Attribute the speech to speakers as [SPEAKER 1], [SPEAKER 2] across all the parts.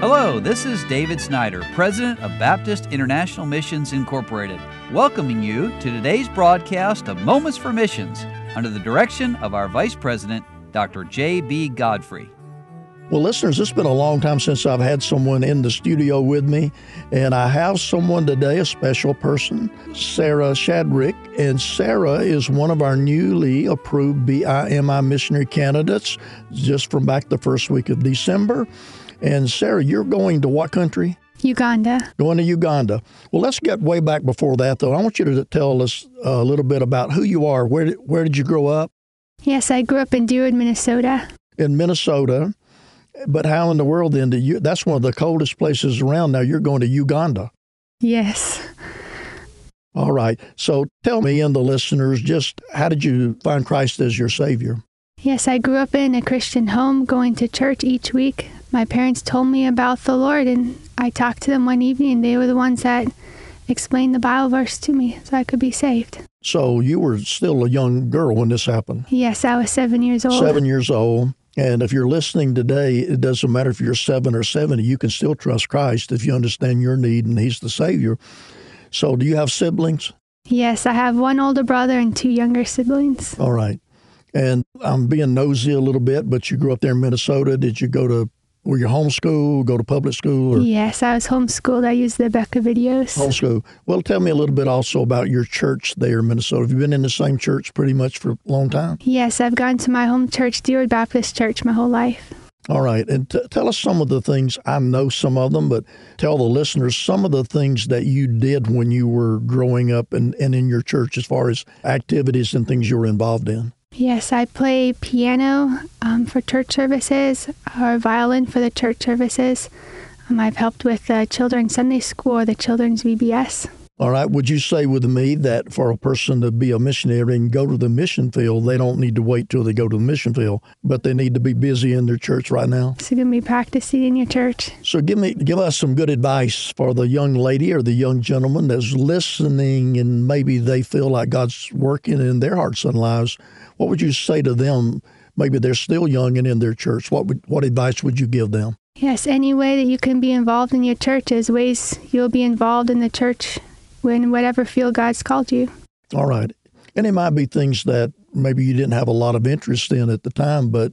[SPEAKER 1] Hello, this is David Snyder, President of Baptist International Missions Incorporated, welcoming you to today's broadcast of Moments for Missions under the direction of our Vice President, Dr. J.B. Godfrey.
[SPEAKER 2] Well, listeners, it's been a long time since I've had someone in the studio with me, and I have someone today, a special person, Sarah Shadrick. And Sarah is one of our newly approved BIMI missionary candidates just from back the first week of December. And Sarah, you're going to what country?
[SPEAKER 3] Uganda.
[SPEAKER 2] Going to Uganda. Well, let's get way back before that, though. I want you to tell us a little bit about who you are. Where did, where did you grow up?
[SPEAKER 3] Yes, I grew up in Deerwood, Minnesota.
[SPEAKER 2] In Minnesota. But how in the world then? Did you, that's one of the coldest places around. Now you're going to Uganda.
[SPEAKER 3] Yes.
[SPEAKER 2] All right. So tell me and the listeners just how did you find Christ as your Savior?
[SPEAKER 3] Yes, I grew up in a Christian home, going to church each week. My parents told me about the Lord, and I talked to them one evening, and they were the ones that explained the Bible verse to me so I could be saved.
[SPEAKER 2] So you were still a young girl when this happened?
[SPEAKER 3] Yes, I was seven years old.
[SPEAKER 2] Seven years old. And if you're listening today, it doesn't matter if you're seven or 70, you can still trust Christ if you understand your need and He's the Savior. So, do you have siblings?
[SPEAKER 3] Yes, I have one older brother and two younger siblings.
[SPEAKER 2] All right. And I'm being nosy a little bit, but you grew up there in Minnesota. Did you go to were you homeschooled, go to public school? Or?
[SPEAKER 3] Yes, I was homeschooled. I used the Abeka videos.
[SPEAKER 2] Homeschool. Well, tell me a little bit also about your church there in Minnesota. Have you been in the same church pretty much for a long time?
[SPEAKER 3] Yes, I've gone to my home church, Deerwood Baptist Church, my whole life.
[SPEAKER 2] All right. And t- tell us some of the things. I know some of them, but tell the listeners some of the things that you did when you were growing up and, and in your church as far as activities and things you were involved in.
[SPEAKER 3] Yes, I play piano um, for church services or violin for the church services. Um, I've helped with the children's Sunday school or the children's VBS.
[SPEAKER 2] All right. Would you say with me that for a person to be a missionary and go to the mission field, they don't need to wait till they go to the mission field, but they need to be busy in their church right now?
[SPEAKER 3] So you're gonna be practicing in your church.
[SPEAKER 2] So give me give us some good advice for the young lady or the young gentleman that's listening and maybe they feel like God's working in their hearts and lives. What would you say to them? Maybe they're still young and in their church. What would what advice would you give them?
[SPEAKER 3] Yes, any way that you can be involved in your church is ways you'll be involved in the church when whatever field God's called you.
[SPEAKER 2] All right. And it might be things that maybe you didn't have a lot of interest in at the time, but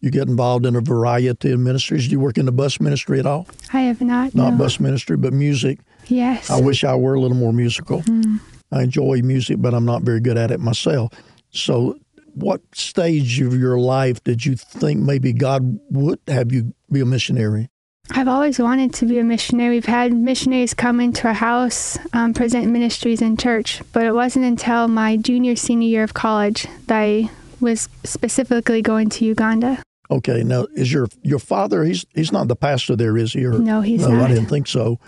[SPEAKER 2] you get involved in a variety of ministries. Do you work in the bus ministry at all?
[SPEAKER 3] I have not.
[SPEAKER 2] Not
[SPEAKER 3] no.
[SPEAKER 2] bus ministry, but music.
[SPEAKER 3] Yes.
[SPEAKER 2] I wish I were a little more musical.
[SPEAKER 3] Mm.
[SPEAKER 2] I enjoy music, but I'm not very good at it myself. So, what stage of your life did you think maybe God would have you be a missionary?
[SPEAKER 3] I've always wanted to be a missionary. We've had missionaries come into our house, um, present ministries in church, but it wasn't until my junior, senior year of college that I was specifically going to Uganda.
[SPEAKER 2] Okay, now is your your father? He's he's not the pastor there, is he? Or,
[SPEAKER 3] No, he's
[SPEAKER 2] no,
[SPEAKER 3] not.
[SPEAKER 2] I didn't think so.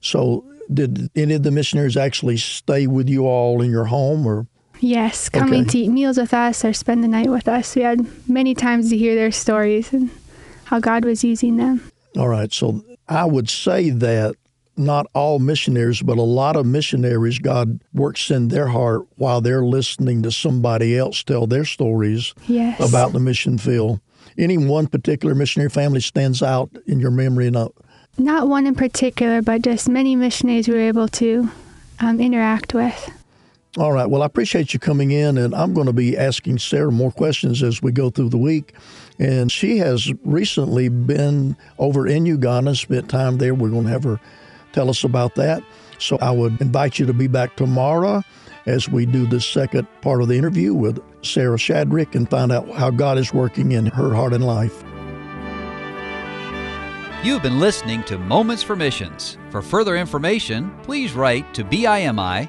[SPEAKER 2] So, did any of the missionaries actually stay with you all in your home, or
[SPEAKER 3] Yes, coming
[SPEAKER 2] Okay.
[SPEAKER 3] to eat meals with us or spend the night with us. We had many times to hear their stories and how God was using them.
[SPEAKER 2] All right. So I would say that not all missionaries, but a lot of missionaries, God works in their heart while they're listening to somebody else tell their stories
[SPEAKER 3] Yes.
[SPEAKER 2] about the mission field. Any one particular missionary family stands out in your memory? No.
[SPEAKER 3] Not one in particular, but just many missionaries we were able to um, interact with.
[SPEAKER 2] All right. Well, I appreciate you coming in, and I'm going to be asking Sarah more questions as we go through the week. And she has recently been over in Uganda, spent time there. We're going to have her tell us about that. So I would invite you to be back tomorrow as we do the second part of the interview with Sarah Shadrick and find out how God is working in her heart and life.
[SPEAKER 1] You've been listening to Moments for Missions. For further information, please write to BIMI,